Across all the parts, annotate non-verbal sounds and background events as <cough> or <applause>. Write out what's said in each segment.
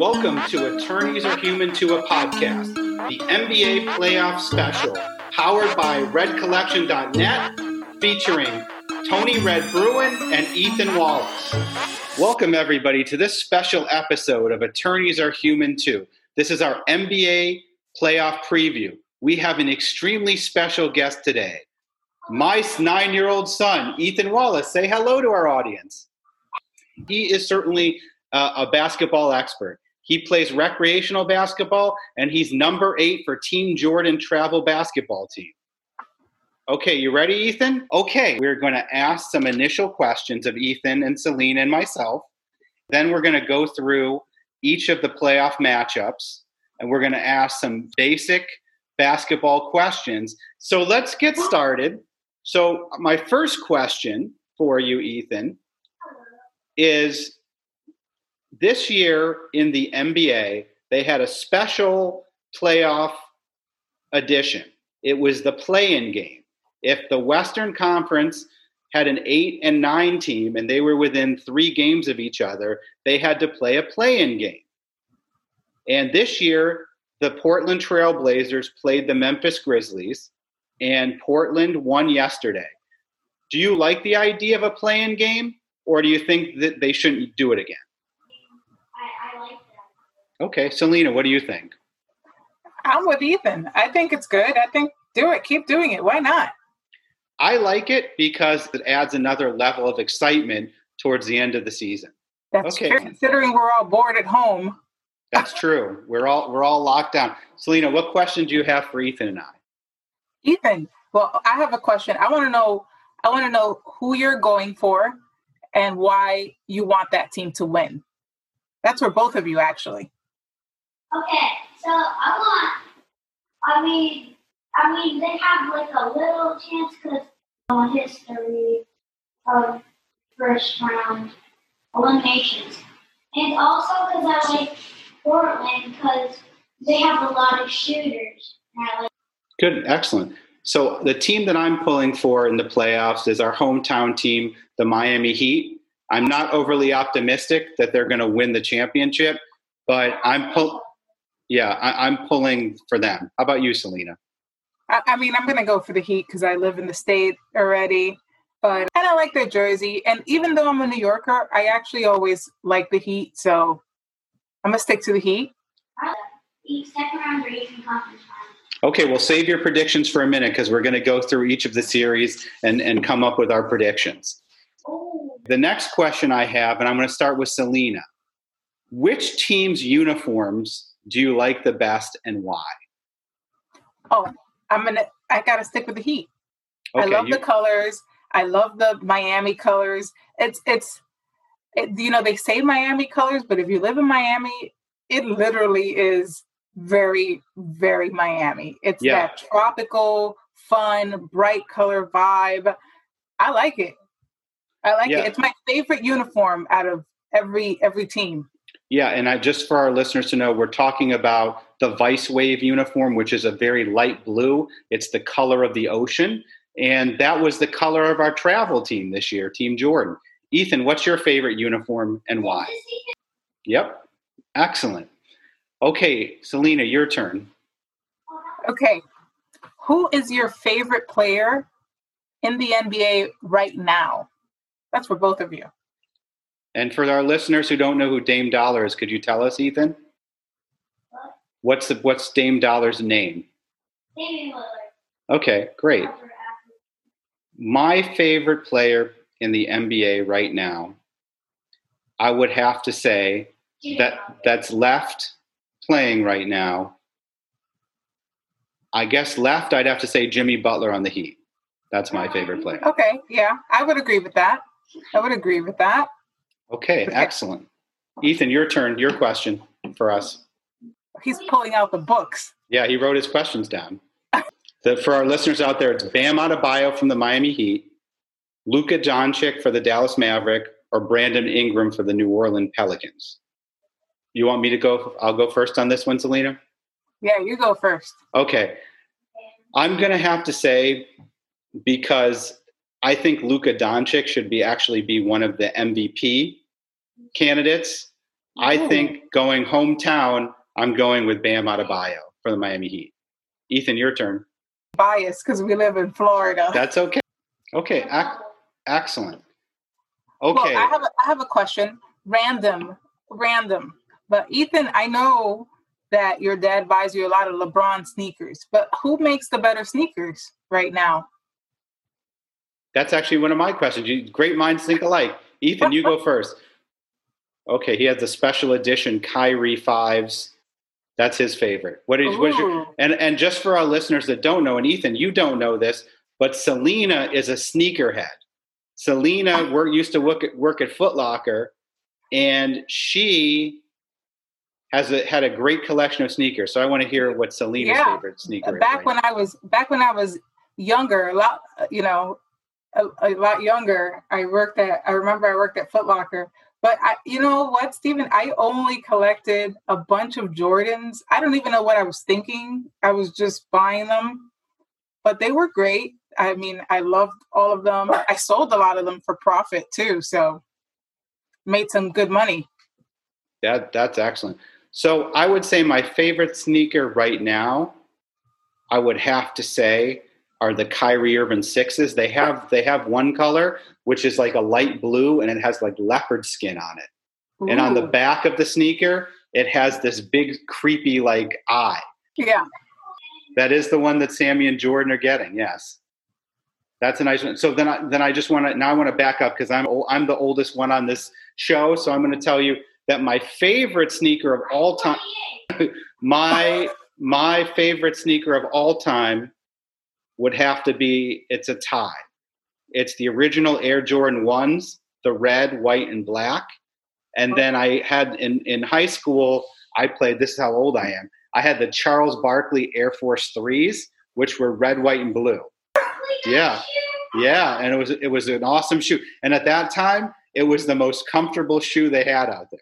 Welcome to Attorneys Are Human Too a podcast, the NBA playoff special, powered by RedCollection.net, featuring Tony Red Bruin and Ethan Wallace. Welcome, everybody, to this special episode of Attorneys Are Human Too. This is our NBA playoff preview. We have an extremely special guest today. My nine year old son, Ethan Wallace. Say hello to our audience. He is certainly uh, a basketball expert. He plays recreational basketball, and he's number eight for Team Jordan travel basketball team. Okay, you ready, Ethan? Okay, we're going to ask some initial questions of Ethan and Selena and myself. Then we're going to go through each of the playoff matchups, and we're going to ask some basic basketball questions. So let's get started. So, my first question for you, Ethan, is this year in the NBA, they had a special playoff edition. It was the play in game. If the Western Conference had an eight and nine team and they were within three games of each other, they had to play a play in game. And this year, the Portland Trailblazers played the Memphis Grizzlies, and Portland won yesterday. Do you like the idea of a play in game, or do you think that they shouldn't do it again? Okay, Selena, what do you think? I'm with Ethan. I think it's good. I think do it. Keep doing it. Why not? I like it because it adds another level of excitement towards the end of the season. That's okay. true. Considering we're all bored at home. That's true. We're all we're all locked down. Selena, what question do you have for Ethan and I? Ethan, well, I have a question. I want to know I want to know who you're going for and why you want that team to win. That's for both of you actually. Okay, so I want. I mean, I mean, they have like a little chance because of history of first round eliminations, and also because I like Portland because they have a lot of shooters. Like- Good, excellent. So the team that I'm pulling for in the playoffs is our hometown team, the Miami Heat. I'm not overly optimistic that they're going to win the championship, but I'm pull- yeah, I, am pulling for them. How about you, Selena? I, I mean, I'm going to go for the Heat because I live in the state already. But and I like their jersey. And even though I'm a New Yorker, I actually always like the Heat. So I'm gonna stick to the Heat. Second round or Eastern Conference Okay, well, save your predictions for a minute because we're going to go through each of the series and, and come up with our predictions. The next question I have, and I'm going to start with Selena. Which team's uniforms do you like the best and why? Oh, I'm gonna. I gotta stick with the Heat. Okay, I love you, the colors. I love the Miami colors. It's it's, it, you know, they say Miami colors, but if you live in Miami, it literally is very very Miami. It's yeah. that tropical, fun, bright color vibe. I like it. I like yeah. it. It's my favorite uniform out of every every team. Yeah, and I, just for our listeners to know, we're talking about the Vice Wave uniform, which is a very light blue. It's the color of the ocean. And that was the color of our travel team this year, Team Jordan. Ethan, what's your favorite uniform and why? Yep, excellent. Okay, Selena, your turn. Okay, who is your favorite player in the NBA right now? That's for both of you. And for our listeners who don't know who Dame Dollar is, could you tell us, Ethan? What? What's the, what's Dame Dollar's name? Damian Okay, great. My favorite player in the NBA right now, I would have to say that that's left playing right now. I guess left, I'd have to say Jimmy Butler on the Heat. That's my favorite player. Okay, yeah, I would agree with that. I would agree with that. Okay, excellent. Ethan, your turn. Your question for us. He's pulling out the books. Yeah, he wrote his questions down. the, for our listeners out there, it's Bam Adebayo from the Miami Heat, Luka Doncic for the Dallas Maverick, or Brandon Ingram for the New Orleans Pelicans. You want me to go? I'll go first on this one, Selena. Yeah, you go first. Okay. I'm going to have to say because I think Luka Doncic should be actually be one of the MVP candidates. I think going hometown, I'm going with Bam Adebayo for the Miami Heat. Ethan, your turn. Bias because we live in Florida. That's okay. Okay, ac- excellent. Okay. Well, I have a, I have a question. Random, random. But Ethan, I know that your dad buys you a lot of LeBron sneakers, but who makes the better sneakers right now? That's actually one of my questions. You, great minds think alike. Ethan, you go <laughs> first. Okay, he has the special edition Kyrie fives. That's his favorite. What is what is your oh. and and just for our listeners that don't know, and Ethan, you don't know this, but Selena is a sneakerhead. Selena ah. work, used to work at work at Foot Locker, and she has a, had a great collection of sneakers. So I want to hear what Selena's yeah. favorite sneaker back is. Back when I was back when I was younger, a lot you know, a, a, lot younger. I worked at I remember I worked at Foot Locker. But I, you know what, Stephen? I only collected a bunch of Jordans. I don't even know what I was thinking. I was just buying them, but they were great. I mean, I loved all of them. I sold a lot of them for profit too, so made some good money. That that's excellent. So I would say my favorite sneaker right now, I would have to say, are the Kyrie Irving sixes. They have they have one color which is like a light blue and it has like leopard skin on it. Ooh. And on the back of the sneaker, it has this big creepy like eye. Yeah. That is the one that Sammy and Jordan are getting. Yes. That's a nice one. So then I then I just want to now I want to back up because I'm I'm the oldest one on this show, so I'm going to tell you that my favorite sneaker of all time <laughs> my my favorite sneaker of all time would have to be it's a tie. It's the original Air Jordan 1s, the red, white, and black. And then I had in, in high school, I played, this is how old I am. I had the Charles Barkley Air Force 3s, which were red, white, and blue. Yeah. Yeah. And it was it was an awesome shoe. And at that time, it was the most comfortable shoe they had out there.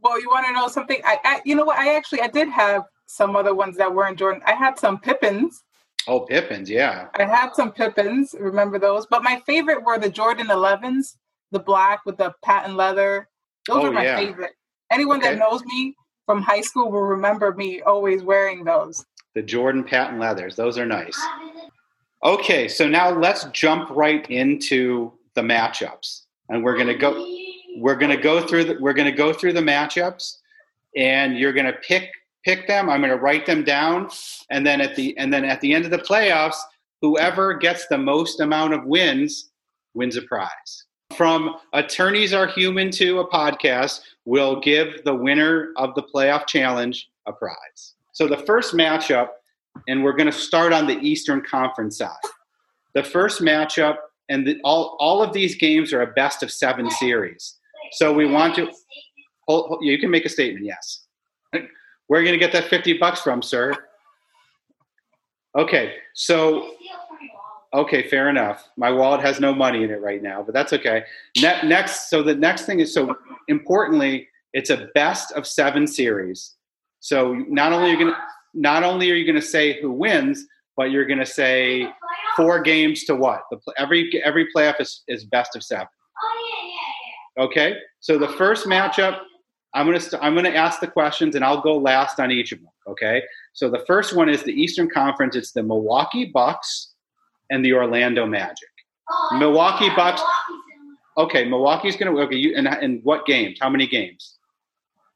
Well, you want to know something? I, I you know what? I actually I did have some other ones that weren't Jordan. I had some Pippens Oh, Pippens, yeah. I had some Pippens, remember those? But my favorite were the Jordan 11s, the black with the patent leather. Those oh, are my yeah. favorite. Anyone okay. that knows me from high school will remember me always wearing those. The Jordan patent leathers, those are nice. Okay, so now let's jump right into the matchups. And we're going to go we're going to go through the, we're going to go through the matchups and you're going to pick pick them. I'm going to write them down, and then at the and then at the end of the playoffs, whoever gets the most amount of wins wins a prize. From Attorneys Are Human Too a podcast, will give the winner of the playoff challenge a prize. So the first matchup, and we're going to start on the Eastern Conference side. The first matchup, and the, all all of these games are a best of seven series. So we want to. Hold, hold, you can make a statement. Yes. Where are you going to get that 50 bucks from, sir? Okay, so okay, fair enough. My wallet has no money in it right now, but that's okay. Ne- next, so the next thing is so importantly, it's a best of seven series. So not only are you going to not only are you to say who wins, but you're going to say four games to what? The, every every playoff is, is best of seven. Oh, okay, so the first matchup I'm gonna i st- I'm gonna ask the questions and I'll go last on each of them. Okay. So the first one is the Eastern Conference. It's the Milwaukee Bucks and the Orlando Magic. Oh, Milwaukee yeah, Bucks. Okay, Milwaukee's gonna okay. You and and what games? How many games?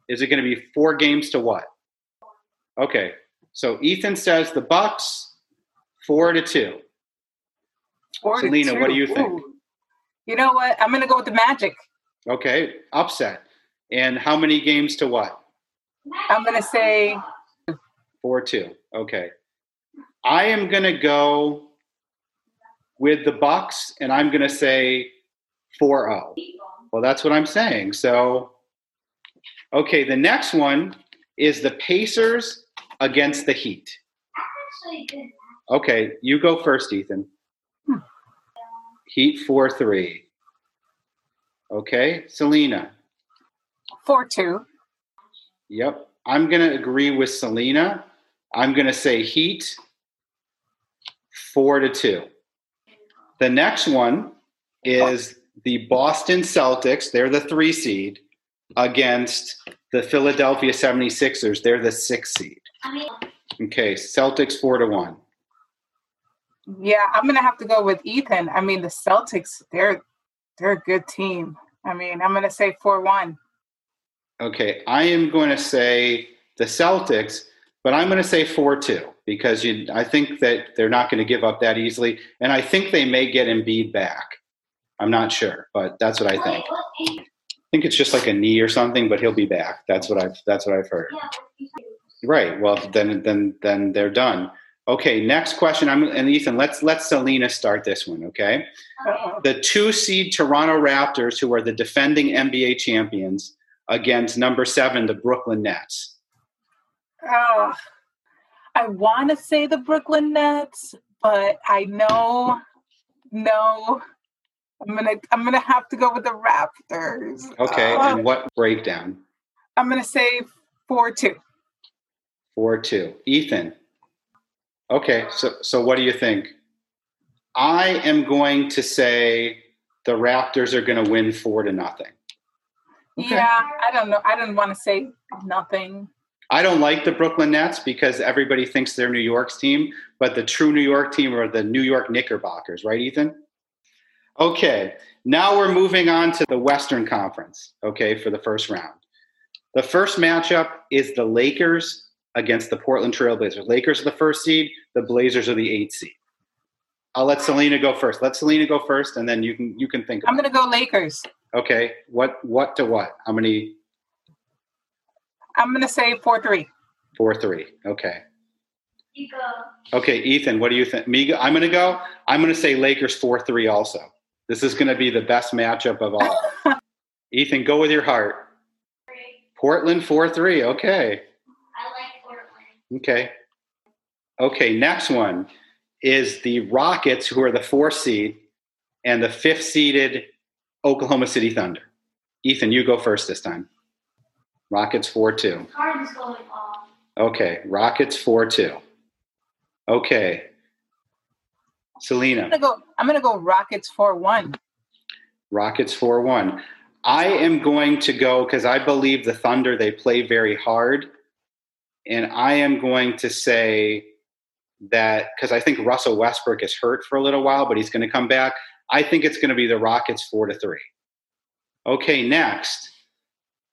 Is it gonna be four games to what? Okay. So Ethan says the Bucks four to two. Four Selena, to what do you think? Ooh. You know what? I'm gonna go with the Magic. Okay, upset. And how many games to what? I'm going to say 4 2. Okay. I am going to go with the Bucks and I'm going to say 4 0. Well, that's what I'm saying. So, okay, the next one is the Pacers against the Heat. Okay, you go first, Ethan. Hmm. Heat 4 3. Okay, Selena. Four two. Yep. I'm going to agree with Selena. I'm going to say Heat four to two. The next one is the Boston Celtics. They're the three seed against the Philadelphia 76ers. They're the six seed. Okay, Celtics four to one. Yeah, I'm gonna have to go with Ethan. I mean, the Celtics, they're they're a good team. I mean, I'm gonna say four one. Okay, I am going to say the Celtics, but I'm going to say four two because you, I think that they're not going to give up that easily, and I think they may get Embiid back. I'm not sure, but that's what I think. I think it's just like a knee or something, but he'll be back. That's what I've that's what I've heard. Right. Well, then then then they're done. Okay. Next question. I'm and Ethan. Let's let Selena start this one. Okay. The two seed Toronto Raptors, who are the defending NBA champions, against number seven, the Brooklyn Nets. Oh, I want to say the Brooklyn Nets, but I know, no, I'm gonna I'm gonna have to go with the Raptors. Okay, uh, and what breakdown? I'm gonna say four two. Four two. Ethan. Okay, so so what do you think? I am going to say the Raptors are going to win four to nothing. Okay. Yeah, I don't know. I don't want to say nothing. I don't like the Brooklyn Nets because everybody thinks they're New York's team, but the true New York team are the New York Knickerbockers, right, Ethan? Okay, now we're moving on to the Western Conference, okay, for the first round. The first matchup is the Lakers against the Portland Trailblazers. Lakers are the first seed, the Blazers are the eighth seed. I'll let Selena go first. Let Selena go first, and then you can you can think. I'm going to go Lakers. Okay, what what to what? How many? I'm going to say four three. Four three. Okay. You go. Okay, Ethan, what do you think? Me, I'm going to go. I'm going to say Lakers four three also. This is going to be the best matchup of all. <laughs> Ethan, go with your heart. Three. Portland 4 3. Okay. I like Portland. Okay. Okay, next one is the Rockets, who are the four seed, and the fifth seeded Oklahoma City Thunder. Ethan, you go first this time. Rockets 4 2. Card going off. Okay, Rockets 4 2. Okay, Selena. I'm gonna go. I'm gonna go Rockets four one. Rockets four one. I am going to go because I believe the Thunder they play very hard, and I am going to say that because I think Russell Westbrook is hurt for a little while, but he's going to come back. I think it's going to be the Rockets four to three. Okay, next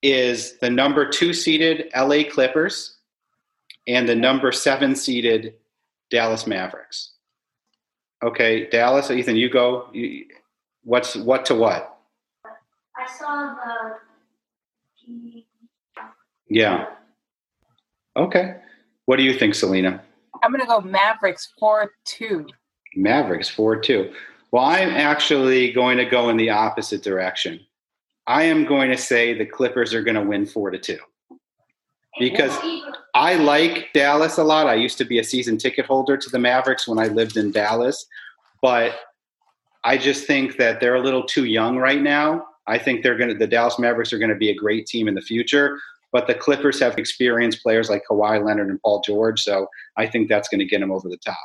is the number two seeded LA Clippers and the number seven seeded Dallas Mavericks. Okay, Dallas, Ethan, you go. You, what's what to what? I saw the. Yeah. Okay. What do you think, Selena? I'm going to go Mavericks 4 2. Mavericks 4 2. Well, I'm actually going to go in the opposite direction. I am going to say the Clippers are going to win 4 to 2. Because I like Dallas a lot. I used to be a season ticket holder to the Mavericks when I lived in Dallas, but I just think that they're a little too young right now. I think they're going to the Dallas Mavericks are going to be a great team in the future, but the Clippers have experienced players like Kawhi Leonard and Paul George, so I think that's going to get them over the top.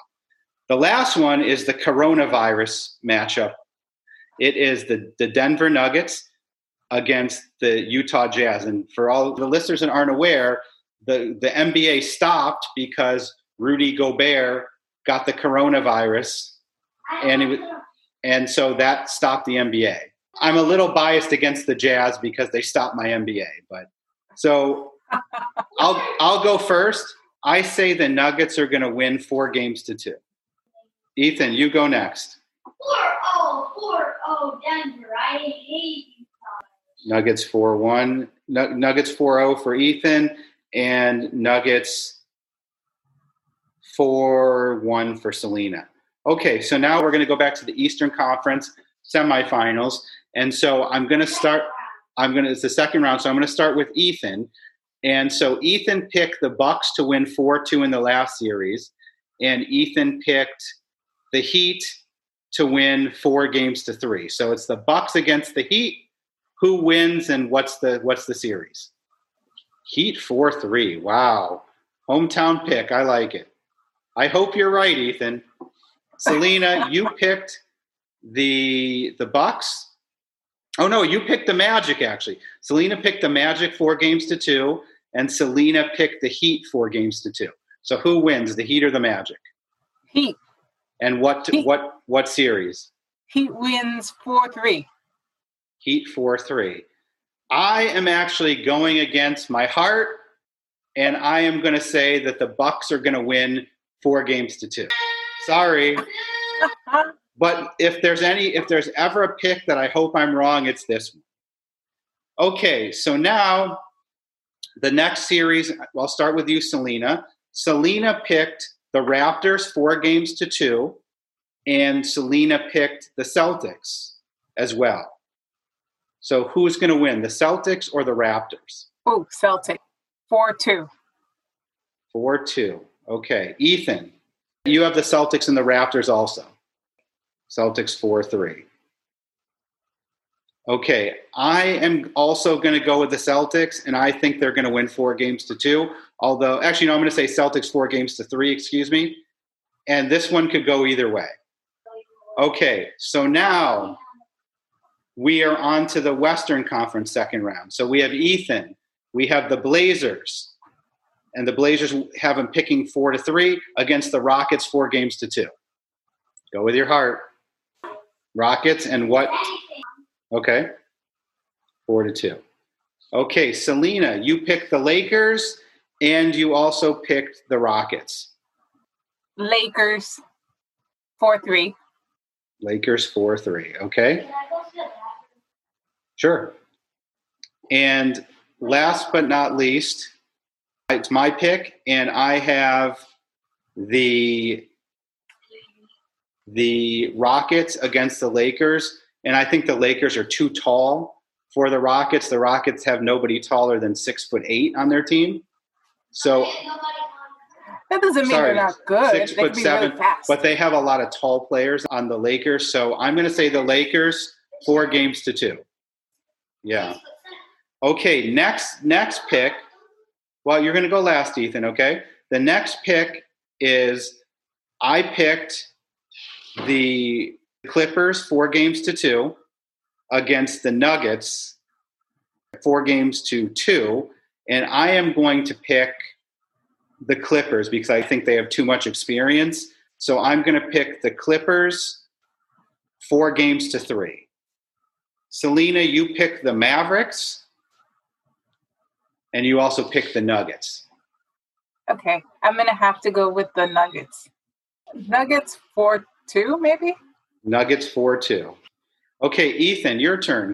The last one is the coronavirus matchup. It is the, the Denver Nuggets against the Utah Jazz. And for all the listeners that aren't aware, the, the NBA stopped because Rudy Gobert got the coronavirus, and it, and so that stopped the NBA. I'm a little biased against the Jazz because they stopped my NBA, but so I'll I'll go first. I say the Nuggets are going to win four games to two. Ethan, you go next. 4 0, 4 0 Denver. I hate Nuggets 4 1. Nuggets 4 0 for Ethan, and Nuggets 4 1 for Selena. Okay, so now we're going to go back to the Eastern Conference semifinals. And so I'm going to start, I'm going to, it's the second round. So I'm going to start with Ethan. And so Ethan picked the Bucks to win 4 2 in the last series. And Ethan picked the Heat to win four games to three. So it's the Bucks against the Heat who wins and what's the what's the series? Heat four three. Wow, hometown pick. I like it. I hope you're right, Ethan. Selena, <laughs> you picked the the Bucks. Oh no, you picked the Magic actually. Selena picked the Magic four games to two, and Selena picked the Heat four games to two. So who wins, the Heat or the Magic? Heat. And what Heat. what what series? Heat wins four three. Heat four three. I am actually going against my heart, and I am going to say that the Bucks are going to win four games to two. Sorry. <laughs> but if there's any if there's ever a pick that I hope I'm wrong, it's this one. Okay, so now the next series, I'll start with you, Selena. Selena picked the Raptors four games to two, and Selena picked the Celtics as well. So who's going to win, the Celtics or the Raptors? Oh, Celtics. 4 2. 4 2. Okay. Ethan, you have the Celtics and the Raptors also. Celtics 4 3. Okay. I am also going to go with the Celtics, and I think they're going to win four games to two. Although, actually, no, I'm going to say Celtics four games to three, excuse me. And this one could go either way. Okay. So now we are on to the Western Conference second round. So we have Ethan, we have the Blazers, and the Blazers have them picking four to three against the Rockets, four games to two. Go with your heart. Rockets and what? Okay. Four to two. Okay, Selena, you picked the Lakers and you also picked the Rockets. Lakers, 4 3. Lakers, 4 3. Okay. Sure. And last but not least, it's my pick, and I have the the Rockets against the Lakers, and I think the Lakers are too tall for the Rockets. The Rockets have nobody taller than six foot eight on their team, so that doesn't mean sorry, they're not good. Six they foot seven, really but they have a lot of tall players on the Lakers. So I'm going to say the Lakers four games to two. Yeah. Okay, next next pick. Well, you're going to go last, Ethan, okay? The next pick is I picked the Clippers 4 games to 2 against the Nuggets 4 games to 2 and I am going to pick the Clippers because I think they have too much experience. So I'm going to pick the Clippers 4 games to 3. Selena, you pick the Mavericks, and you also pick the Nuggets. Okay, I'm gonna have to go with the Nuggets. Nuggets four two, maybe. Nuggets four two. Okay, Ethan, your turn.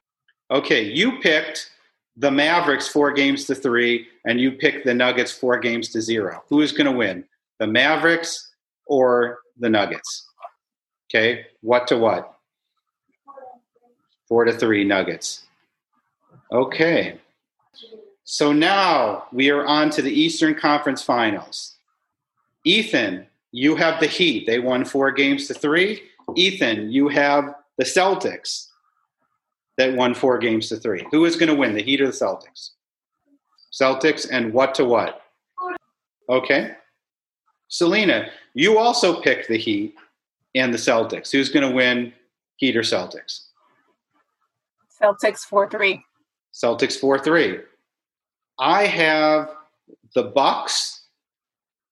Okay, you picked the Mavericks four games to three, and you picked the Nuggets four games to zero. Who is going to win, the Mavericks or the Nuggets? Okay, what to what? Four to three Nuggets. Okay. So now we are on to the Eastern Conference Finals. Ethan, you have the Heat. They won four games to three. Ethan, you have the Celtics that won four games to three. Who is going to win, the Heat or the Celtics? Celtics and what to what? Okay. Selena, you also picked the Heat and the Celtics. Who's going to win, Heat or Celtics? Celtics 4 3. Celtics 4 3. I have the Bucks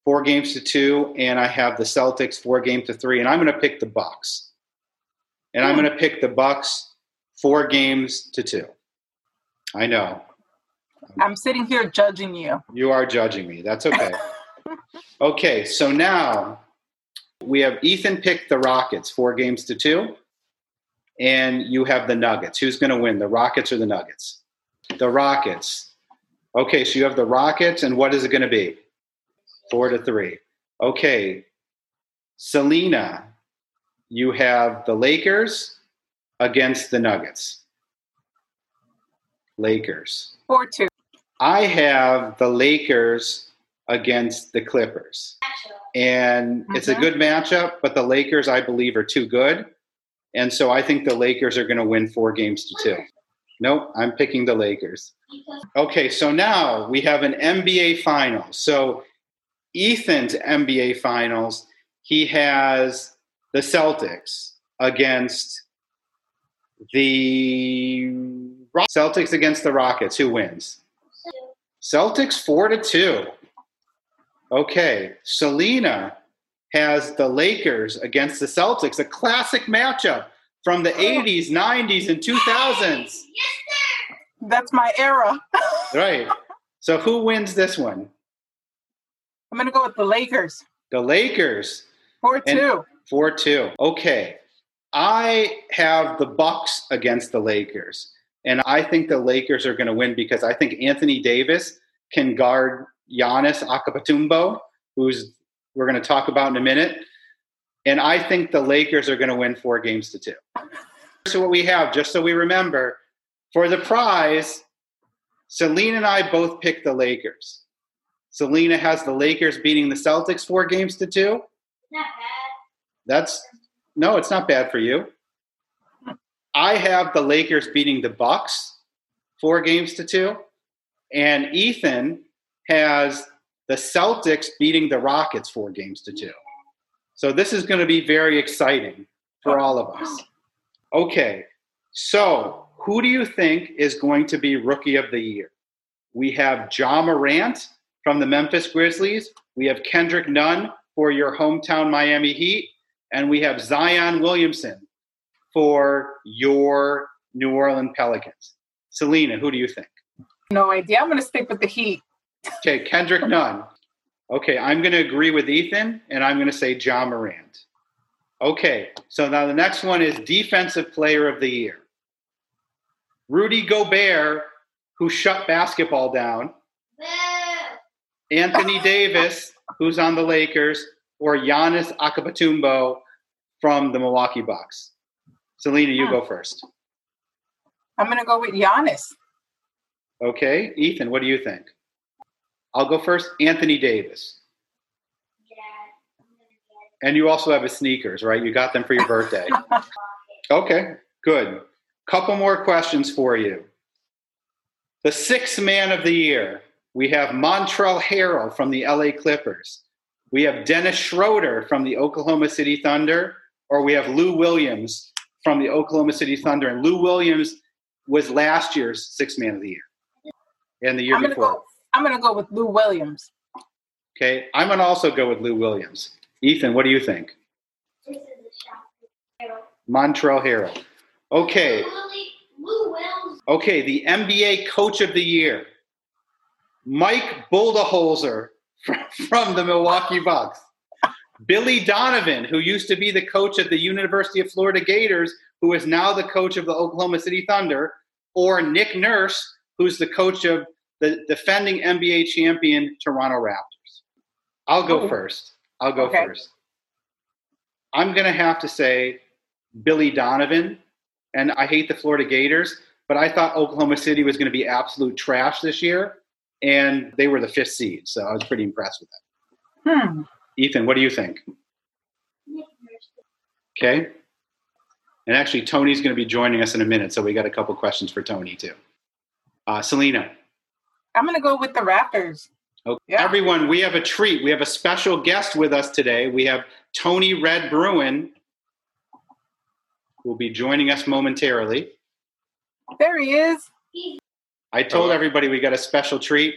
four games to two, and I have the Celtics four games to three, and I'm going to pick the Bucks. And I'm hmm. going to pick the Bucks four games to two. I know. I'm sitting here judging you. You are judging me. That's okay. <laughs> okay, so now we have Ethan picked the Rockets four games to two and you have the Nuggets. Who's going to win, the Rockets or the Nuggets? The Rockets. Okay, so you have the Rockets, and what is it going to be? Four to three. Okay, Selena, you have the Lakers against the Nuggets. Lakers. Four two. I have the Lakers against the Clippers. And mm-hmm. it's a good matchup, but the Lakers, I believe, are too good. And so I think the Lakers are going to win four games to two. Nope, I'm picking the Lakers. Okay, so now we have an NBA final. So Ethan's NBA Finals, he has the Celtics against The Celtics against the Rockets. Who wins? Celtics four to two. Okay, Selena has the Lakers against the Celtics, a classic matchup from the 80s, 90s, and 2000s. That's my era. right. So who wins this one? I'm going to go with the Lakers. The Lakers. 4 2. 4 2. Okay. I have the Bucks against the Lakers. And I think the Lakers are going to win because I think Anthony Davis can guard Giannis Antetokounmpo, who's we're going to talk about in a minute. And I think the Lakers are going to win four games to two. <laughs> So what we have, just so we remember, for the prize, Selena and I both picked the Lakers. Selena has the Lakers beating the Celtics four games to two. Not bad. That's no, it's not bad for you. I have the Lakers beating the Bucks four games to two, and Ethan has the Celtics beating the Rockets four games to two. So this is going to be very exciting for all of us. Okay, so who do you think is going to be Rookie of the Year? We have Ja Morant from the Memphis Grizzlies. We have Kendrick Nunn for your hometown Miami Heat. And we have Zion Williamson for your New Orleans Pelicans. Selena, who do you think? No idea. I'm going to stick with the Heat. Okay, Kendrick <laughs> Nunn. Okay, I'm going to agree with Ethan, and I'm going to say Ja Morant. Okay, so now the next one is Defensive Player of the Year. Rudy Gobert, who shut basketball down. Anthony Davis, who's on the Lakers, or Giannis Antetokounmpo from the Milwaukee Bucks. Selena, you go first. I'm going to go with Giannis. Okay, Ethan, what do you think? I'll go first. Anthony Davis. And you also have his sneakers, right? You got them for your birthday. <laughs> okay, good. Couple more questions for you. The sixth man of the year, we have Montrezl Harrell from the LA Clippers. We have Dennis Schroeder from the Oklahoma City Thunder, or we have Lou Williams from the Oklahoma City Thunder. And Lou Williams was last year's sixth man of the year and the year I'm before. Go, I'm going to go with Lou Williams. Okay, I'm going to also go with Lou Williams. Ethan, what do you think? Montrezl Harrell. Okay. Okay, the NBA Coach of the Year, Mike Budenholzer from the Milwaukee Bucks. Billy Donovan, who used to be the coach at the University of Florida Gators, who is now the coach of the Oklahoma City Thunder, or Nick Nurse, who's the coach of the defending NBA champion Toronto Raptors. I'll go first. I'll go okay. first. I'm going to have to say Billy Donovan, and I hate the Florida Gators, but I thought Oklahoma City was going to be absolute trash this year, and they were the fifth seed, so I was pretty impressed with that. Hmm. Ethan, what do you think? Okay. And actually, Tony's going to be joining us in a minute, so we got a couple questions for Tony too. Uh, Selena. I'm going to go with the Raptors. Okay. Yeah. Everyone, we have a treat. We have a special guest with us today. We have Tony Red Bruin, who will be joining us momentarily. There he is. I told everybody we got a special treat.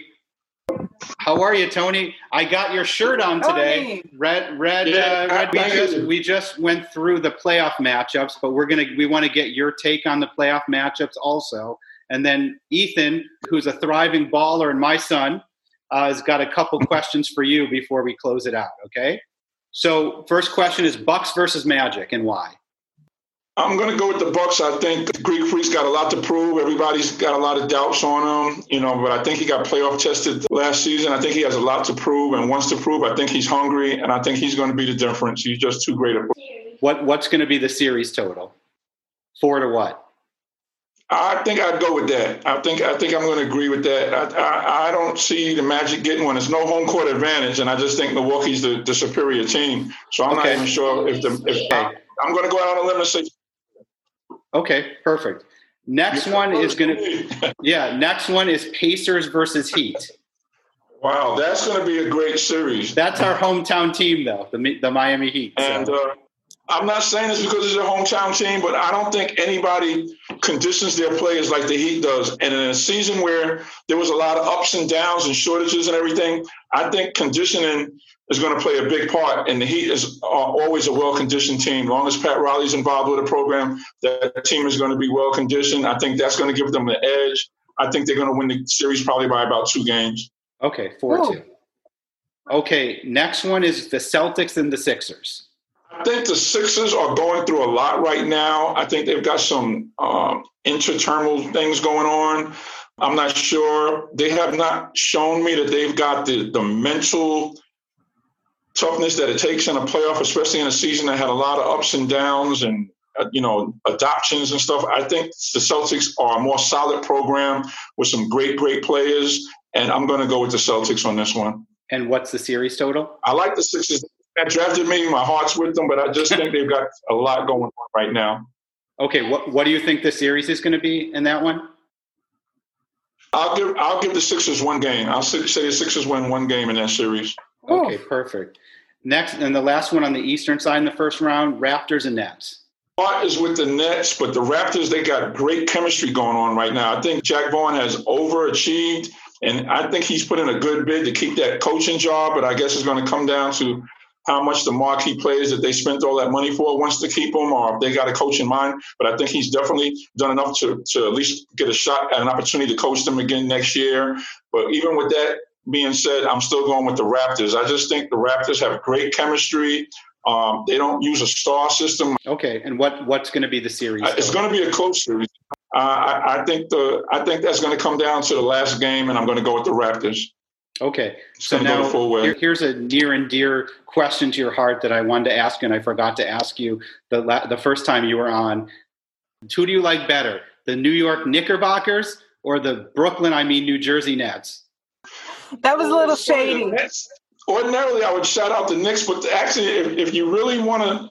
How are you, Tony? I got your shirt on today. Tony. Red, red, yeah, uh, red. We just, we just went through the playoff matchups, but we're gonna we want to get your take on the playoff matchups also. And then Ethan, who's a thriving baller, and my son, uh, has got a couple questions for you before we close it out. Okay. So first question is Bucks versus Magic, and why? I'm going to go with the Bucks. I think the Greek Freak's got a lot to prove. Everybody's got a lot of doubts on him, you know, but I think he got playoff tested last season. I think he has a lot to prove and wants to prove. I think he's hungry, and I think he's going to be the difference. He's just too great. What What's going to be the series total? Four to what? I think I'd go with that. I think I think I'm going to agree with that. I, I, I don't see the Magic getting one. It's no home court advantage, and I just think Milwaukee's the, the superior team. So I'm okay. not even sure if the if I, I'm going to go out on a limb and say Okay, perfect. Next one is going <laughs> to, yeah, next one is Pacers versus Heat. Wow, that's going to be a great series. That's our hometown team, though, the, the Miami Heat. So. And uh, I'm not saying this because it's a hometown team, but I don't think anybody conditions their players like the Heat does. And in a season where there was a lot of ups and downs and shortages and everything, I think conditioning is going to play a big part. And the Heat is uh, always a well conditioned team. As long as Pat Riley's involved with the program, that team is going to be well conditioned. I think that's going to give them the edge. I think they're going to win the series probably by about two games. Okay, four two. Okay, next one is the Celtics and the Sixers. I think the Sixers are going through a lot right now. I think they've got some um, interterminal things going on. I'm not sure. They have not shown me that they've got the, the mental toughness that it takes in a playoff, especially in a season that had a lot of ups and downs and uh, you know adoptions and stuff. I think the Celtics are a more solid program with some great, great players, and I'm going to go with the Celtics on this one. And what's the series total? I like the Sixers. That drafted me. My heart's with them, but I just think they've got a lot going on right now. Okay, what what do you think the series is going to be in that one? I'll give I'll give the Sixers one game. I'll say the Sixers win one game in that series. Oh. Okay, perfect. Next, and the last one on the Eastern side in the first round, Raptors and Nets. Part is with the Nets, but the Raptors they got great chemistry going on right now. I think Jacque Vaughn has overachieved, and I think he's put in a good bid to keep that coaching job. But I guess it's going to come down to how much the marquee players that they spent all that money for wants to keep them, or if they got a coach in mind. But I think he's definitely done enough to to at least get a shot at an opportunity to coach them again next year. But even with that, being said, I'm still going with the Raptors. I just think the Raptors have great chemistry. Um, they don't use a star system. Okay, and what what's going to be the series? Uh, it's going to be a close series. Uh, I, I, think the I think that's going to come down to the last game, and I'm going to go with the Raptors. Okay, so now here, here's a near and dear question to your heart that I wanted to ask, and I forgot to ask you the la- the first time you were on. Who do you like better, the New York Knickerbockers or the Brooklyn, I mean New Jersey Nets? That was a little shady. Ordinarily, I would shout out the Knicks, but actually, if, if you really want to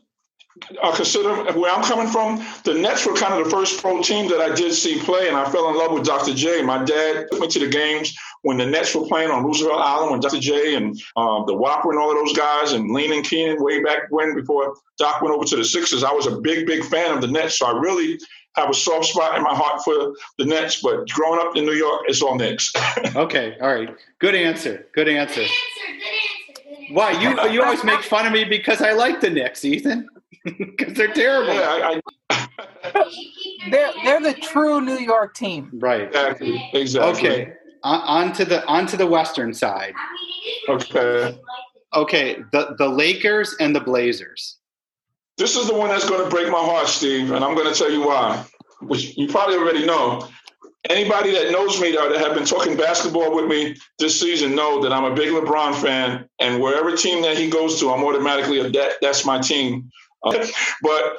uh, consider where I'm coming from, the Nets were kind of the first pro team that I did see play, and I fell in love with Dr. J. My dad took me to the games when the Nets were playing on Roosevelt Island when Dr. J and uh, the Whopper and all of those guys and Lean and Keenan way back when before Doc went over to the Sixers. I was a big, big fan of the Nets, so I really have a soft spot in my heart for the Nets, but growing up in New York, it's all Knicks. <laughs> okay, all right. Good answer. Good answer. Good answer. Good answer. Why you you always make fun of me because I like the Knicks, Ethan? <laughs> Because they're terrible. Yeah, I, I... <laughs> they're they're the true New York team. Right. Exactly. Exactly. Okay. On, on to the on to the Western side. Okay. Okay. The the Lakers and the Blazers. This is the one that's going to break my heart, Steve, and I'm going to tell you why. Which you probably already know. Anybody that knows me that have been talking basketball with me this season know that I'm a big LeBron fan, and wherever team that he goes to, I'm automatically a that that's my team. Uh, but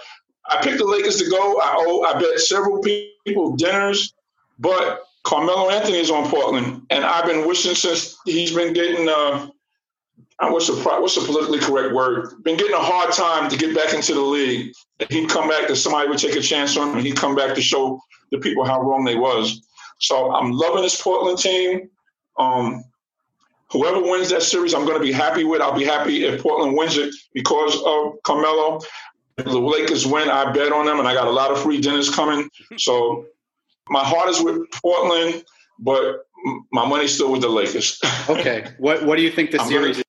I picked the Lakers to go. I owe, I bet several people dinners, but Carmelo Anthony is on Portland, and I've been wishing since he's been getting uh, what's the what's the politically correct word? Been getting a hard time to get back into the league. He'd come back that somebody would take a chance on him, and he'd come back to show the people how wrong they was. So I'm loving this Portland team. Um, whoever wins that series, I'm going to be happy with. I'll be happy if Portland wins it because of Carmelo. If the Lakers win, I bet on them, and I got a lot of free dinners coming. <laughs> So my heart is with Portland, but my money's still with the Lakers. <laughs> okay. What What do you think the series?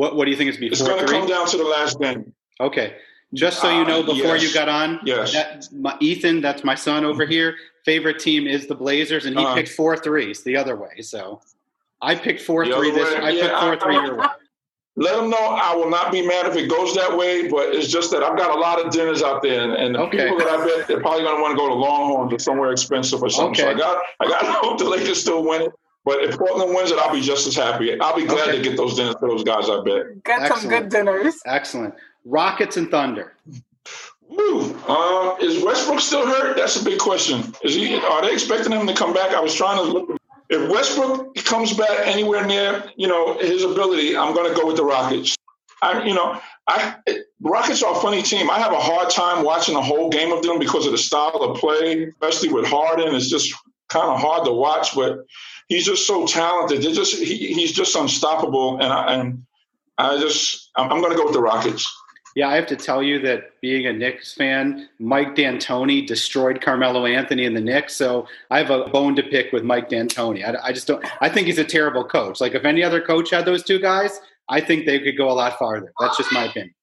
What What do you think it's before? It's going to come down to the last game. Okay. Just so you know, uh, before yes. you got on, yes. That, my, Ethan, that's my son over here. Favorite team is the Blazers, and he uh, picked four threes the other way. So I picked four three this. I yeah, picked four I, three I, your <laughs> way. Let them know I will not be mad if it goes that way, but it's just that I've got a lot of dinners out there, and, and the okay. people that I bet they're probably going to want to go to Longhorns or somewhere expensive or something. Okay. So I got I got to <laughs> hope the Lakers still win it. But if Portland wins it, I'll be just as happy. I'll be glad okay. to get those dinners for those guys. I bet. Get Excellent. some good dinners. Excellent. Rockets and Thunder. Woo. Uh, is Westbrook still hurt? That's a big question. Is he? Are they expecting him to come back? I was trying to look. If Westbrook comes back anywhere near, you know, his ability, I'm going to go with the Rockets. I, you know, I Rockets are a funny team. I have a hard time watching the whole game of them because of the style of play, especially with Harden. It's just kind of hard to watch, but he's just so talented. They're just he, he's just unstoppable, and I and I just I'm, I'm going to go with the Rockets. Yeah, I have to tell you that being a Knicks fan, Mike D'Antoni destroyed Carmelo Anthony in the Knicks. So I have a bone to pick with Mike D'Antoni. I, I just don't. I think he's a terrible coach. Like if any other coach had those two guys, I think they could go a lot farther. That's just my opinion.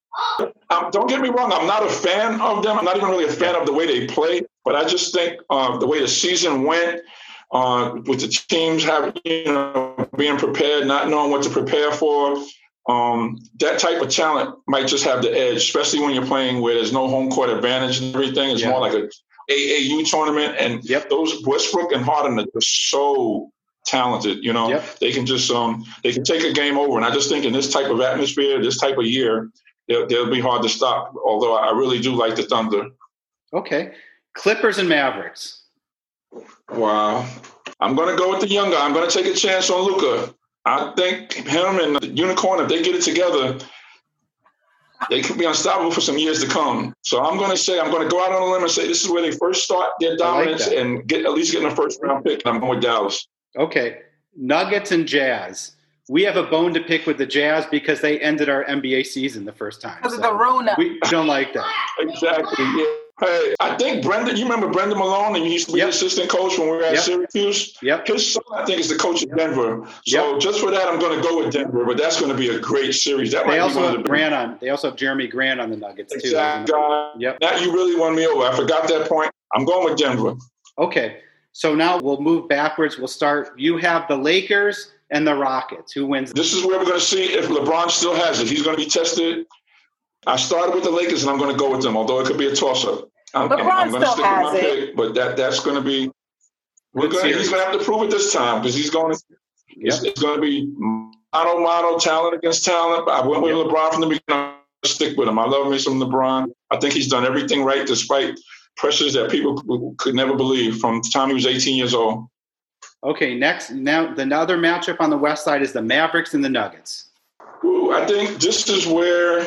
Um, don't get me wrong. I'm not a fan of them. I'm not even really a fan of the way they play. But I just think uh, the way the season went, uh, with the teams having you know being prepared, not knowing what to prepare for, um, that type of talent might just have the edge, especially when you're playing where there's no home court advantage and everything. It's yeah. more like a AAU tournament, and yep. those Westbrook and Harden are just so talented. You know, yep. they can just um they can take a game over. And I just think in this type of atmosphere, this type of year, they'll, they'll be hard to stop. Although I really do like the Thunder. Okay, Clippers and Mavericks. Wow, I'm going to go with the younger. I'm going to take a chance on Luka. I think him and the Unicorn, if they get it together, they could be unstoppable for some years to come. So I'm going to say I'm going to go out on a limb and say this is where they first start their dominance like and get at least getting a first round pick. I'm going with Dallas. Okay, Nuggets and Jazz. We have a bone to pick with the Jazz because they ended our NBA season the first time. Because so of the Rona. We don't like that. Exactly. Yeah. Hey, I think Brendan, you remember Brendan Malone, and he used to be yep. the assistant coach when we were at yep. Syracuse. Yep. His son, I think, is the coach of Denver. So yep. just for that, I'm going to go with Denver. But that's going to be a great series. That they also have Grant on. They also have Jerami Grant on the Nuggets too. Exactly. Yep. Now you really won me over. I forgot that point. I'm going with Denver. Okay. So now we'll move backwards. We'll start. You have the Lakers and the Rockets. Who wins? This is where we're going to see if LeBron still has it. He's going to be tested. I started with the Lakers, and I'm going to go with them, although it could be a toss-up. I'm, LeBron I'm going to stick with my it. pick, but that that's going to be. We're going. He's going to have to prove it this time because he's going to. Yep. It's, it's, going to be mono mono talent against talent. I went with yep. LeBron from the beginning. I stick with him. I love me some LeBron. I think he's done everything right despite pressures that people could never believe from the time he was 18 years old. Okay, next now the other matchup on the west side is the Mavericks and the Nuggets. Ooh, I think this is where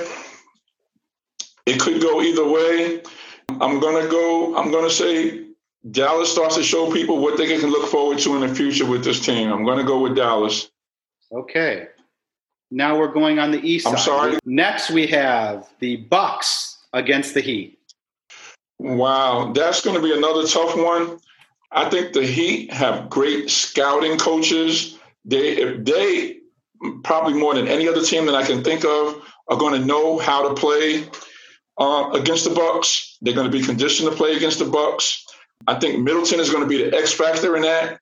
it could go either way. I'm gonna go. I'm gonna say Dallas starts to show people what they can look forward to in the future with this team. I'm gonna go with Dallas. Okay. Now we're going on the east I'm side. sorry. Next we have the Bucks against the Heat. Wow, that's going to be another tough one. I think the Heat have great scouting coaches. They, if they probably more than any other team that I can think of, are going to know how to play uh, against the Bucks. They're going to be conditioned to play against the Bucks. I think Middleton is going to be the X factor in that,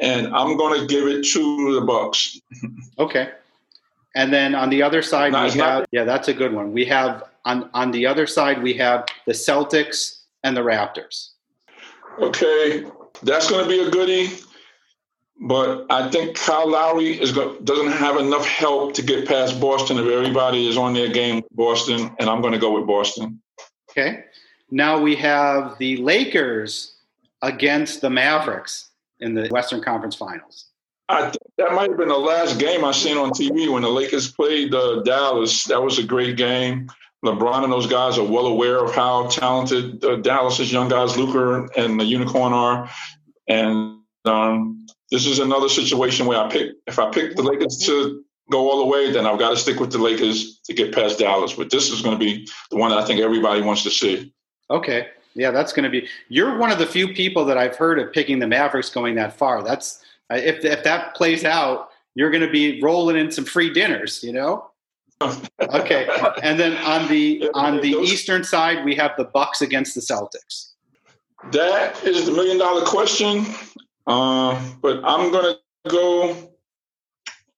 and I'm going to give it to the Bucks. <laughs> okay. And then on the other side, no, we have not- yeah, that's a good one. We have on on the other side we have the Celtics and the Raptors. Okay, that's going to be a goodie. But I think Kyle Lowry is go, doesn't have enough help to get past Boston if everybody is on their game with Boston, and I'm going to go with Boston. Okay. Now we have the Lakers against the Mavericks in the Western Conference Finals. I think that might have been the last game I seen on TV when the Lakers played uh, Dallas. That was a great game. LeBron and those guys are well aware of how talented uh, Dallas's young guys, Luka and the Unicorn, are, and um, this is another situation where I pick if I pick the Lakers to go all the way, then I've got to stick with the Lakers to get past Dallas. But this is going to be the one that I think everybody wants to see. Okay. Yeah, that's going to be. You're one of the few people that I've heard of picking the Mavericks going that far. That's if if that plays out, you're going to be rolling in some free dinners. You know. <laughs> okay, and then on the on the eastern side, we have the Bucks against the Celtics. That is the million dollar question. Uh, but I'm gonna go.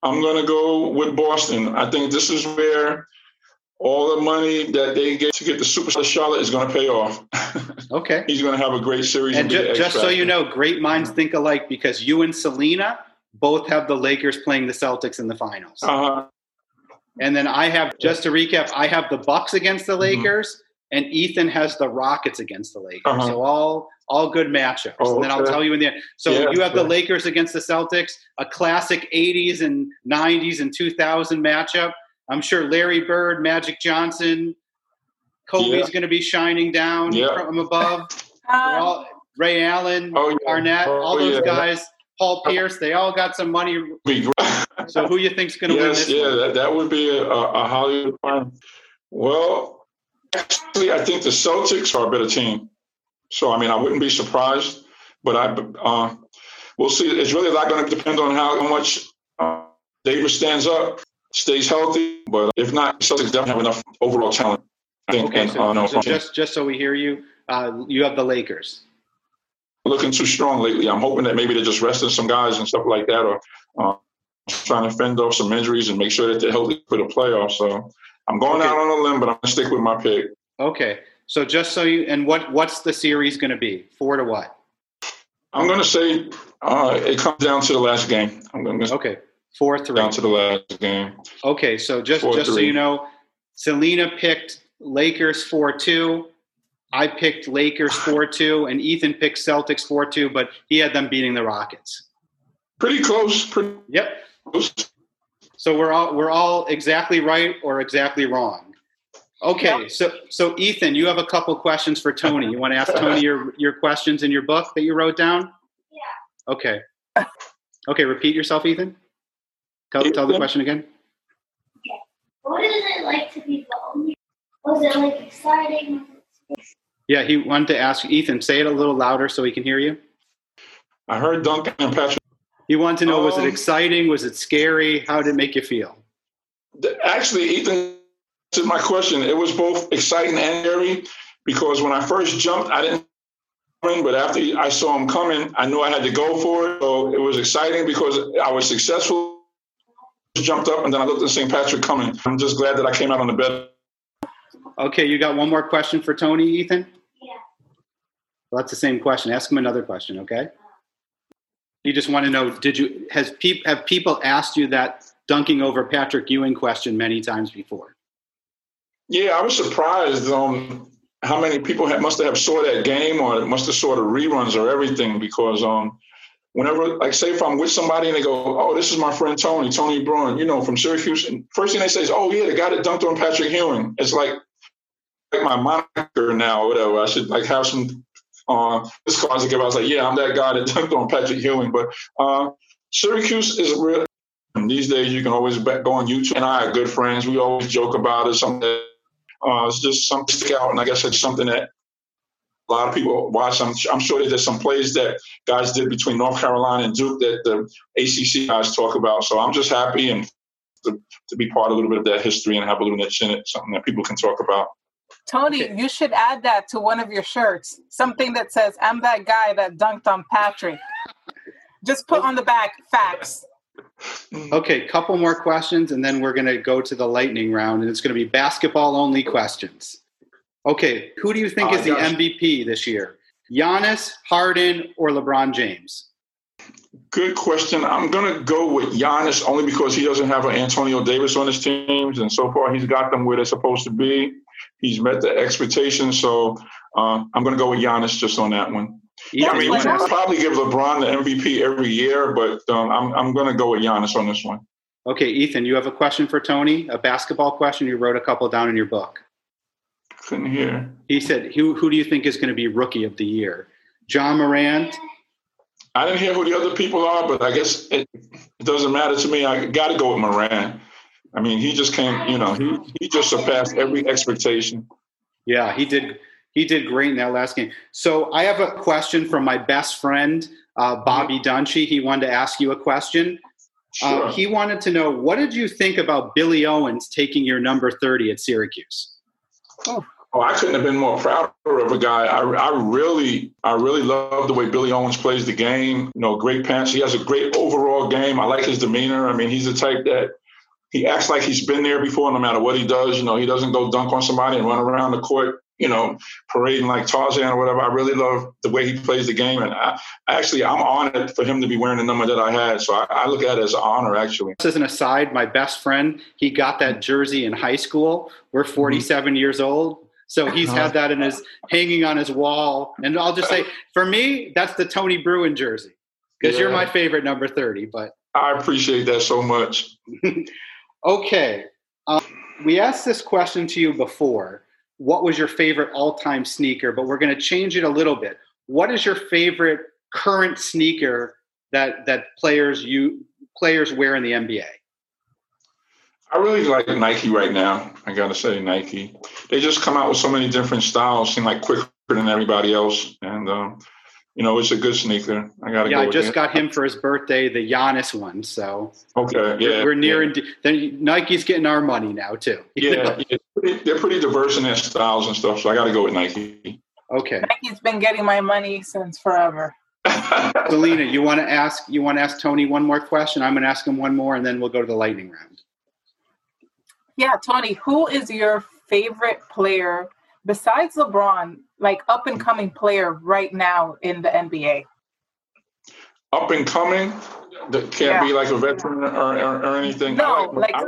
I'm gonna go with Boston. I think this is where all the money that they get to get the superstar Charlotte is going to pay off. <laughs> okay, he's going to have a great series. And ju- just so you know, great minds think alike because you and Selena both have the Lakers playing the Celtics in the finals. Uh-huh. And then I have just to recap, I have the Bucks against the mm-hmm. Lakers, mm-hmm. and Ethan has the Rockets against the Lakers. Uh-huh. So all all good matchups. Oh, and then I'll tell you in the end. So yeah, you have the Lakers against the Celtics, a classic 80s and 90s and 2000 matchup. I'm sure Larry Bird, Magic Johnson, Kobe's yeah. going to be shining down yeah. from above. <laughs> Um, all, Ray Allen, oh, yeah. Arnett, oh, all those guys, Paul oh. Pierce, they all got some money. <laughs> so who you think's going to yes, win this? Yeah, that, that would be a, a Hollywood fun. Well, Actually, I think the Celtics are a better team. So, I mean, I wouldn't be surprised, but I, uh, we'll see. It's really not going to depend on how much uh, Davis stands up, stays healthy. But if not, Celtics definitely have enough overall talent. I think. Okay, and, so, uh, no, so just just so we hear you, uh, you have the Lakers. Looking too strong lately. I'm hoping that maybe they're just resting some guys and stuff like that, or uh, trying to fend off some injuries and make sure that they're healthy for the playoffs. So I'm going okay. out on a limb, but I'm gonna stick with my pick. Okay. So just so you and what what's the series going to be? Four to what? I'm going to say uh, it comes down to the last game. I'm going to okay four three down to the last game. Okay, so just four, just three. so you know, Selena picked Lakers four two. I picked Lakers four two, and Ethan picked Celtics four two, but he had them beating the Rockets. Pretty close. Pretty yep. Close. So we're all we're all exactly right or exactly wrong. Okay, yep. so so Ethan, you have a couple questions for Tony. You want to ask Tony your your questions in your book that you wrote down? Yeah. Okay. Okay, repeat yourself, Ethan. Tell Ethan? tell the question again. Okay. What is it like to be the Was it like exciting? Yeah, he wanted to ask Ethan. Say it a little louder so he can hear you. I heard Duncan and Patrick. He wanted to know: um, Was it um, exciting? Was it scary? How did it make you feel? Actually, Ethan to my question, it was both exciting and scary because when I first jumped, I didn't but after I saw him coming, I knew I had to go for it. So it was exciting because I was successful. Jumped up and then I looked at St. Patrick coming. I'm just glad that I came out on the bed. Okay, you got one more question for Tony, Ethan? Yeah. Well, that's the same question. Ask him another question, okay? You just want to know: Did you has pe- have people asked you that dunking over Patrick Ewing question many times before? Yeah, I was surprised um, how many people had, must have saw that game or must have saw the reruns or everything because um, whenever, like, say if I'm with somebody and they go, "Oh, this is my friend Tony, Tony Bruin," you know, from Syracuse, and first thing they say is, "Oh, yeah, the guy that dunked on Patrick Ewing." It's like like my moniker now, or whatever. I should like have some uh, this cause to give. I was like, "Yeah, I'm that guy that <laughs> dunked on Patrick Ewing," but uh, Syracuse is real. And These days, you can always go on YouTube, and I are good friends. We always joke about it. Something uh, it's just something to stick out, and I guess it's something that a lot of people watch. I'm, I'm sure there's some plays that guys did between North Carolina and Duke that the ACC guys talk about. So I'm just happy and to, to be part of a little bit of that history and have a little niche in it, something that people can talk about. Tony, okay. you should add that to one of your shirts. Something that says, I'm that guy that dunked on Patrick. Just put on the back facts. Okay, couple more questions, and then we're going to go to the lightning round, and it's going to be basketball only questions. Okay, who do you think is the MVP this year? Giannis, Harden, or LeBron James? Good question. I'm going to go with Giannis only because he doesn't have an Antonio Davis on his teams, and so far he's got them where they're supposed to be. He's met the expectations, so uh, I'm going to go with Giannis just on that one. Yeah, I mean, I'll probably give LeBron the MVP every year, but um, I'm I'm going to go with Giannis on this one. Okay, Ethan, you have a question for Tony, a basketball question. You wrote a couple down in your book. Couldn't hear. He said, "Who who do you think is going to be Rookie of the Year? Ja Morant." I didn't hear who the other people are, but I guess it, it doesn't matter to me. I got to go with Morant. I mean, he just came. You know, he he just surpassed every expectation. Yeah, he did he did great in that last game. So I have a question from my best friend, uh, Bobby Dunshee. He wanted to ask you a question. Uh, sure. Uh, he wanted to know what did you think about Billy Owens taking your number 30 at Syracuse? Oh. Oh, I couldn't have been more proud of a guy. I, I really, I really love the way Billy Owens plays the game. You know, great pants. He has a great overall game. I like his demeanor. I mean, he's the type that he acts like he's been there before, no matter what he does. You know, he doesn't go dunk on somebody and run around the court you know, parading like Tarzan or whatever. I really love the way he plays the game, and I, actually, I'm honored for him to be wearing the number that I had. So I, I look at it as an honor, actually. As an aside, my best friend, he got that jersey in high school. We're mm-hmm. 47 mm-hmm. years old. So he's had that in his hanging on his wall. And I'll just say, for me, that's the Tony Bruin jersey because yeah. you're my favorite number 30. But I appreciate that so much. <laughs> okay. Um, we asked this question to you before what was your favorite all-time sneaker but we're going to change it a little bit what is your favorite current sneaker that that players you players wear in the nba I really like Nike right now. I gotta say Nike. They just come out with so many different styles, seem like quicker than everybody else, and um, you know it's a good sneaker. I gotta. Go. Yeah, go I just it. got him for his birthday, the Giannis one. So okay, yeah, we're near yeah. and then Nike's getting our money now too. <laughs> Yeah, yeah they're pretty diverse in their styles and stuff. So I got to go with Nike. Okay. Nike's been getting my money since forever. <laughs> Selena, you want to ask? You want to ask Tony one more question? I'm going to ask him one more, and then we'll go to the lightning round. Yeah, Tony, who is your favorite player besides LeBron, like up and mm-hmm. coming player right now in the NBA? Up and coming, that can't yeah. be like a veteran or, or, or anything. No, like, like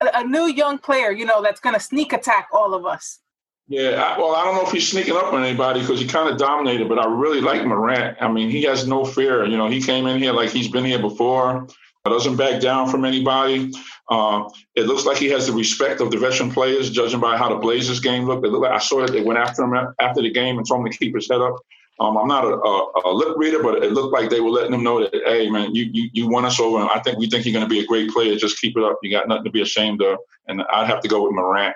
a, a new young player, you know, that's going to sneak attack all of us. Yeah, I, well, I don't know if he's sneaking up on anybody because he kind of dominated, but I really like Morant. I mean, he has no fear. You know, he came in here like he's been here before. Doesn't back down from anybody. Uh, it looks like he has the respect of the veteran players, judging by how the Blazers game looked. Like, I saw that they went after him after the game and told him to keep his head up. Um, I'm not a, a, a, lip reader, but it looked like they were letting him know that, hey, man, you you, you won us over. And I think we think you're going to be a great player. Just keep it up. You got nothing to be ashamed of. And I'd have to go with Morant.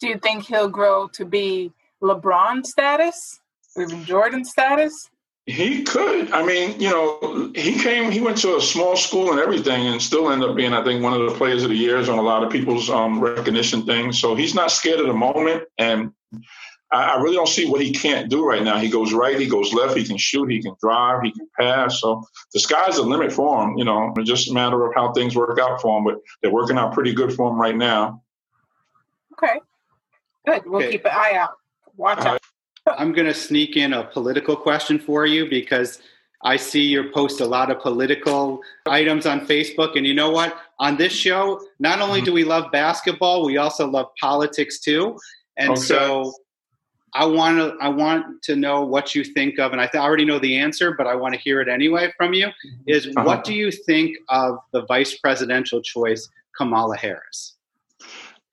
Do you think he'll grow to be LeBron status even Jordan status? He could. I mean, you know, he came, he went to a small school and everything and still ended up being, I think, one of the players of the years on a lot of people's um, recognition things. So he's not scared of the moment. And I, I, really don't see what he can't do right now. He goes right, he goes left, he can shoot, he can drive, he can pass. So the sky's the limit for him. You know, it's just a matter of how things work out for him. But they're working out pretty good for him right now. Okay. Good. We'll okay. keep an eye out. Watch out. I'm going to sneak in a political question for you because I see you post a lot of political items on Facebook. And you know what? On this show, not only do we love basketball, we also love politics too. And okay. so I want to I want to know what you think of, and I, th- I already know the answer, but I want to hear it anyway from you. Is uh-huh. what do you think of the vice presidential choice, Kamala Harris?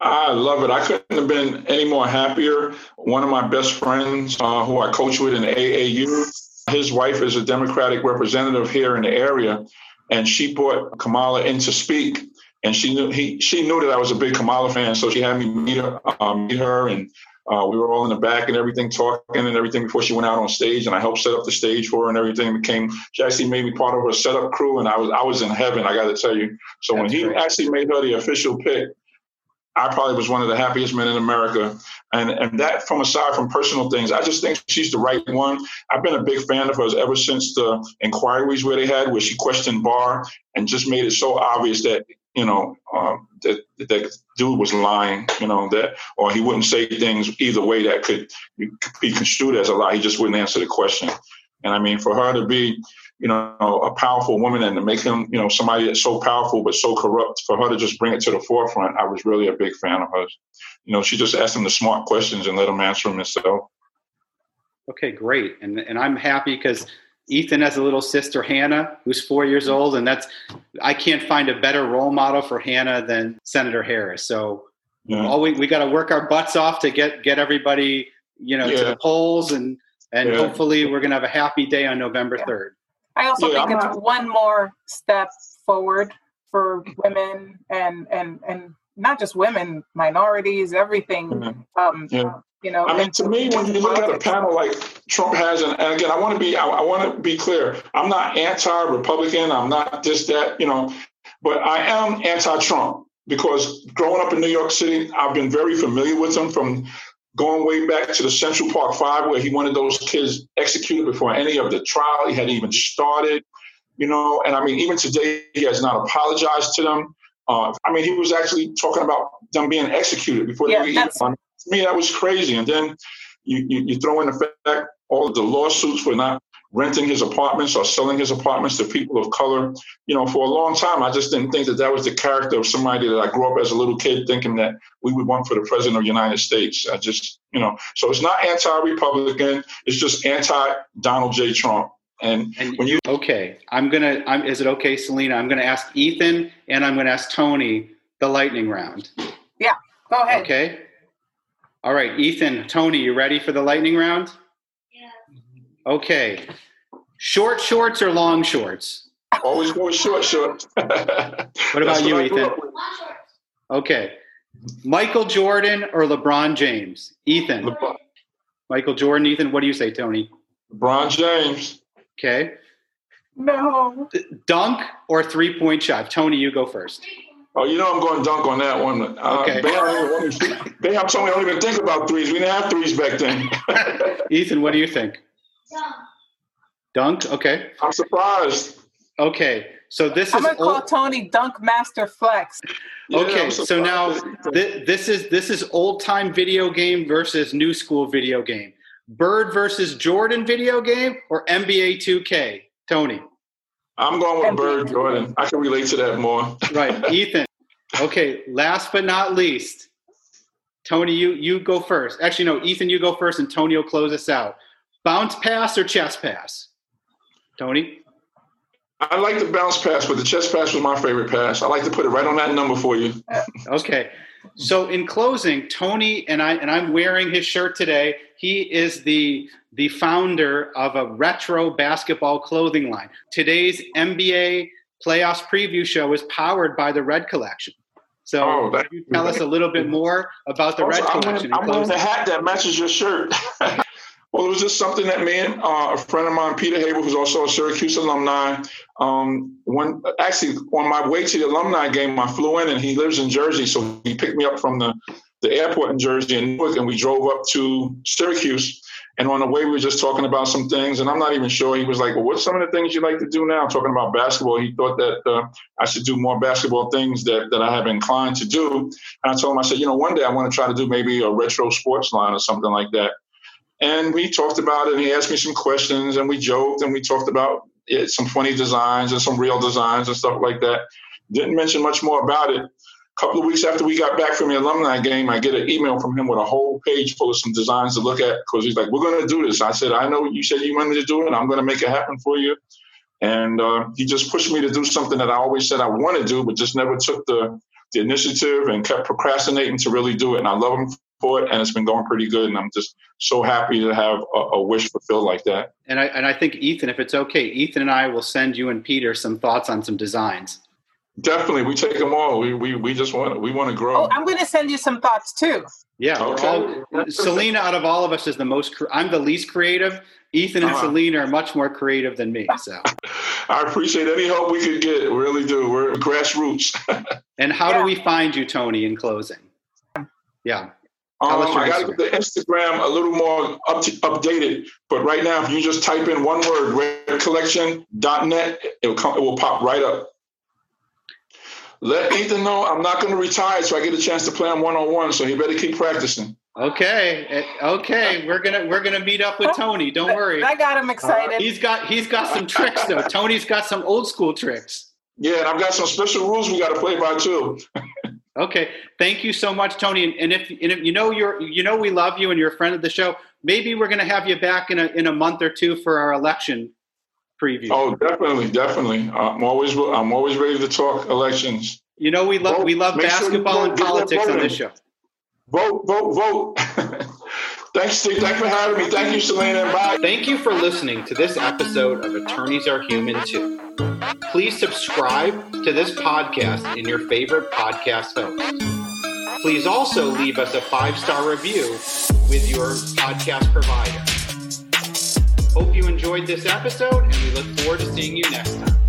I love it. I couldn't have been any more happier. One of my best friends, uh, who I coach with in AAU, his wife is a Democratic representative here in the area, and she brought Kamala in to speak. And she knew he she knew that I was a big Kamala fan, so she had me meet her, uh, meet her, and uh, we were all in the back and everything, talking and everything before she went out on stage. And I helped set up the stage for her and everything. Became she actually made me part of her setup crew, and I was I was in heaven. I got to tell you. So That's when he great. actually made her the official pick, I probably was one of the happiest men in America. And and that from aside from personal things, I just think she's the right one. I've been a big fan of hers ever since the inquiries where they had where she questioned Barr and just made it so obvious that you know um, that that dude was lying, you know that or he wouldn't say things either way that could be construed as a lie. He just wouldn't answer the question. And I mean, for her to be you know, a powerful woman and to make him, you know, somebody that's so powerful but so corrupt, for her to just bring it to the forefront, I was really a big fan of hers. You know, she just asked him the smart questions and let him answer them himself. Okay, great. And and I'm happy because Ethan has a little sister, Hannah, who's four years old, and that's I can't find a better role model for Hannah than Senator Harris. So yeah. all we we got to work our butts off to get get everybody, you know, yeah. to the polls and and yeah. hopefully we're gonna have a happy day on November third. I also yeah, think I'm it's not... one more step forward for women and and and not just women, minorities, everything. Mm-hmm. Um, yeah. You know, I mean, to me, when you look at a panel like Trump has, and, and again, I want to be, I, I want to be clear. I'm not anti-Republican. I'm not just that, you know, but I am anti-Trump because growing up in New York City, I've been very familiar with him from going way back to the Central Park Five, where he wanted those kids executed before any of the trial. He hadn't even started, you know. And I mean, even today, he has not apologized to them. Uh, I mean, he was actually talking about them being executed before yeah, they were even. To me, that was crazy. And then you, you, you throw in the fact all of the lawsuits for not renting his apartments or selling his apartments to people of color. You know, for a long time, I just didn't think that that was the character of somebody that I grew up as a little kid thinking that we would want for the president of the United States. I just, you know, so it's not anti-Republican. It's just anti-Donald J. Trump. And, and when you okay, I'm gonna. I'm, is it okay, Selena? I'm gonna ask Ethan and I'm gonna ask Tony the lightning round. Yeah, go ahead. Okay. All right, Ethan, Tony, you ready for the lightning round? Okay. Short shorts or long shorts? Always go short shorts. <laughs> what about you, Ethan? Okay. Michael Jordan or LeBron James? Ethan. LeBron. Michael Jordan, Ethan. What do you say, Tony? LeBron James. Okay. No. Dunk or three point shot? Tony, you go first. Oh, you know I'm going dunk on that one. Uh, okay. They have told me I don't even think about threes. We didn't have threes back then. <laughs> Ethan, what do you think? Dunk. Dunk. Okay. I'm surprised. Okay. So this I'm is. I'm gonna call Tony Dunk Master Flex. Okay, yeah, so now th- this is this is old time video game versus new school video game. Bird versus Jordan video game or NBA 2K. Tony. I'm going with Bird Jordan. I can relate to that more. <laughs> right, Ethan. Okay, last but not least, Tony, you you go first. Actually, no, Ethan, you go first, and Tony will close us out. Bounce pass or chest pass? Tony. I like the bounce pass, but the chest pass was my favorite pass. I like to put it right on that number for you. <laughs> okay. So in closing, Tony and I and I'm wearing his shirt today. He is the the founder of a retro basketball clothing line. Today's NBA playoffs preview show is powered by the Red Collection. So oh, you tell us a little bit more about the also, Red Collection. I'm wearing the hat that matches your shirt. <laughs> Well, it was just something that me and uh, a friend of mine, Peter Haber, who's also a Syracuse alumni, um, when actually on my way to the alumni game, I flew in and he lives in Jersey. So he picked me up from the, the airport in Jersey and Newark, and we drove up to Syracuse. And on the way, we were just talking about some things. And I'm not even sure. He was like, Well, what's some of the things you like to do now? Talking about basketball. He thought that uh, I should do more basketball things that, that I have inclined to do. And I told him, I said, You know, one day I want to try to do maybe a retro sports line or something like that. And we talked about it, and he asked me some questions, and we joked, and we talked about it, some funny designs and some real designs and stuff like that. Didn't mention much more about it. A couple of weeks after we got back from the alumni game, I get an email from him with a whole page full of some designs to look at because he's like, "We're going to do this." I said, "I know you said you wanted to do it. I'm going to make it happen for you." And uh, he just pushed me to do something that I always said I want to do, but just never took the the initiative and kept procrastinating to really do it. And I love him for it, and it's been going pretty good. And I'm just so happy to have a, a, wish fulfilled like that. And I and I think Ethan, if it's okay, Ethan and I will send you and Peter some thoughts on some designs. Definitely, we take them all. We we, we just want we want to grow. Oh, I'm going to send you some thoughts too. Yeah, okay. all, Selena out of all of us is the most. I'm the least creative. Ethan and uh-huh. Selena are much more creative than me. So <laughs> I appreciate any help we could get. We really do. We're grassroots. <laughs> and how yeah. do we find you, Tony? In closing, yeah. Um, I got to get the Instagram a little more up to, updated. But right now, if you just type in one word, redcollection.net, it will, come, it will pop right up. Let Ethan know I'm not going to retire so I get a chance to play on one on one. So he better keep practicing. Okay, eh, okay, we're gonna we're gonna meet up with Tony. Don't worry. I got him excited. Uh, he's got he's got some tricks though. Tony's got some old school tricks. Yeah, and I've got some special rules we got to play by too. <laughs> Okay, thank you so much, Tony. And, and, if, and if you know you're, you know we love you and you're a friend of the show, maybe we're going to have you back in a in a month or two for our election preview. Oh, definitely, definitely. I'm always I'm always ready to talk elections. You know we love vote. we love Make basketball sure and politics on this show. Vote, vote, vote. <laughs> Thanks, Steve. Thanks for having me. Thank you, Selena. Bye. Thank you for listening to this episode of Attorneys Are Human Too. Please subscribe to this podcast in your favorite podcast host. Please also leave us a five star review with your podcast provider. Hope you enjoyed this episode, and we look forward to seeing you next time.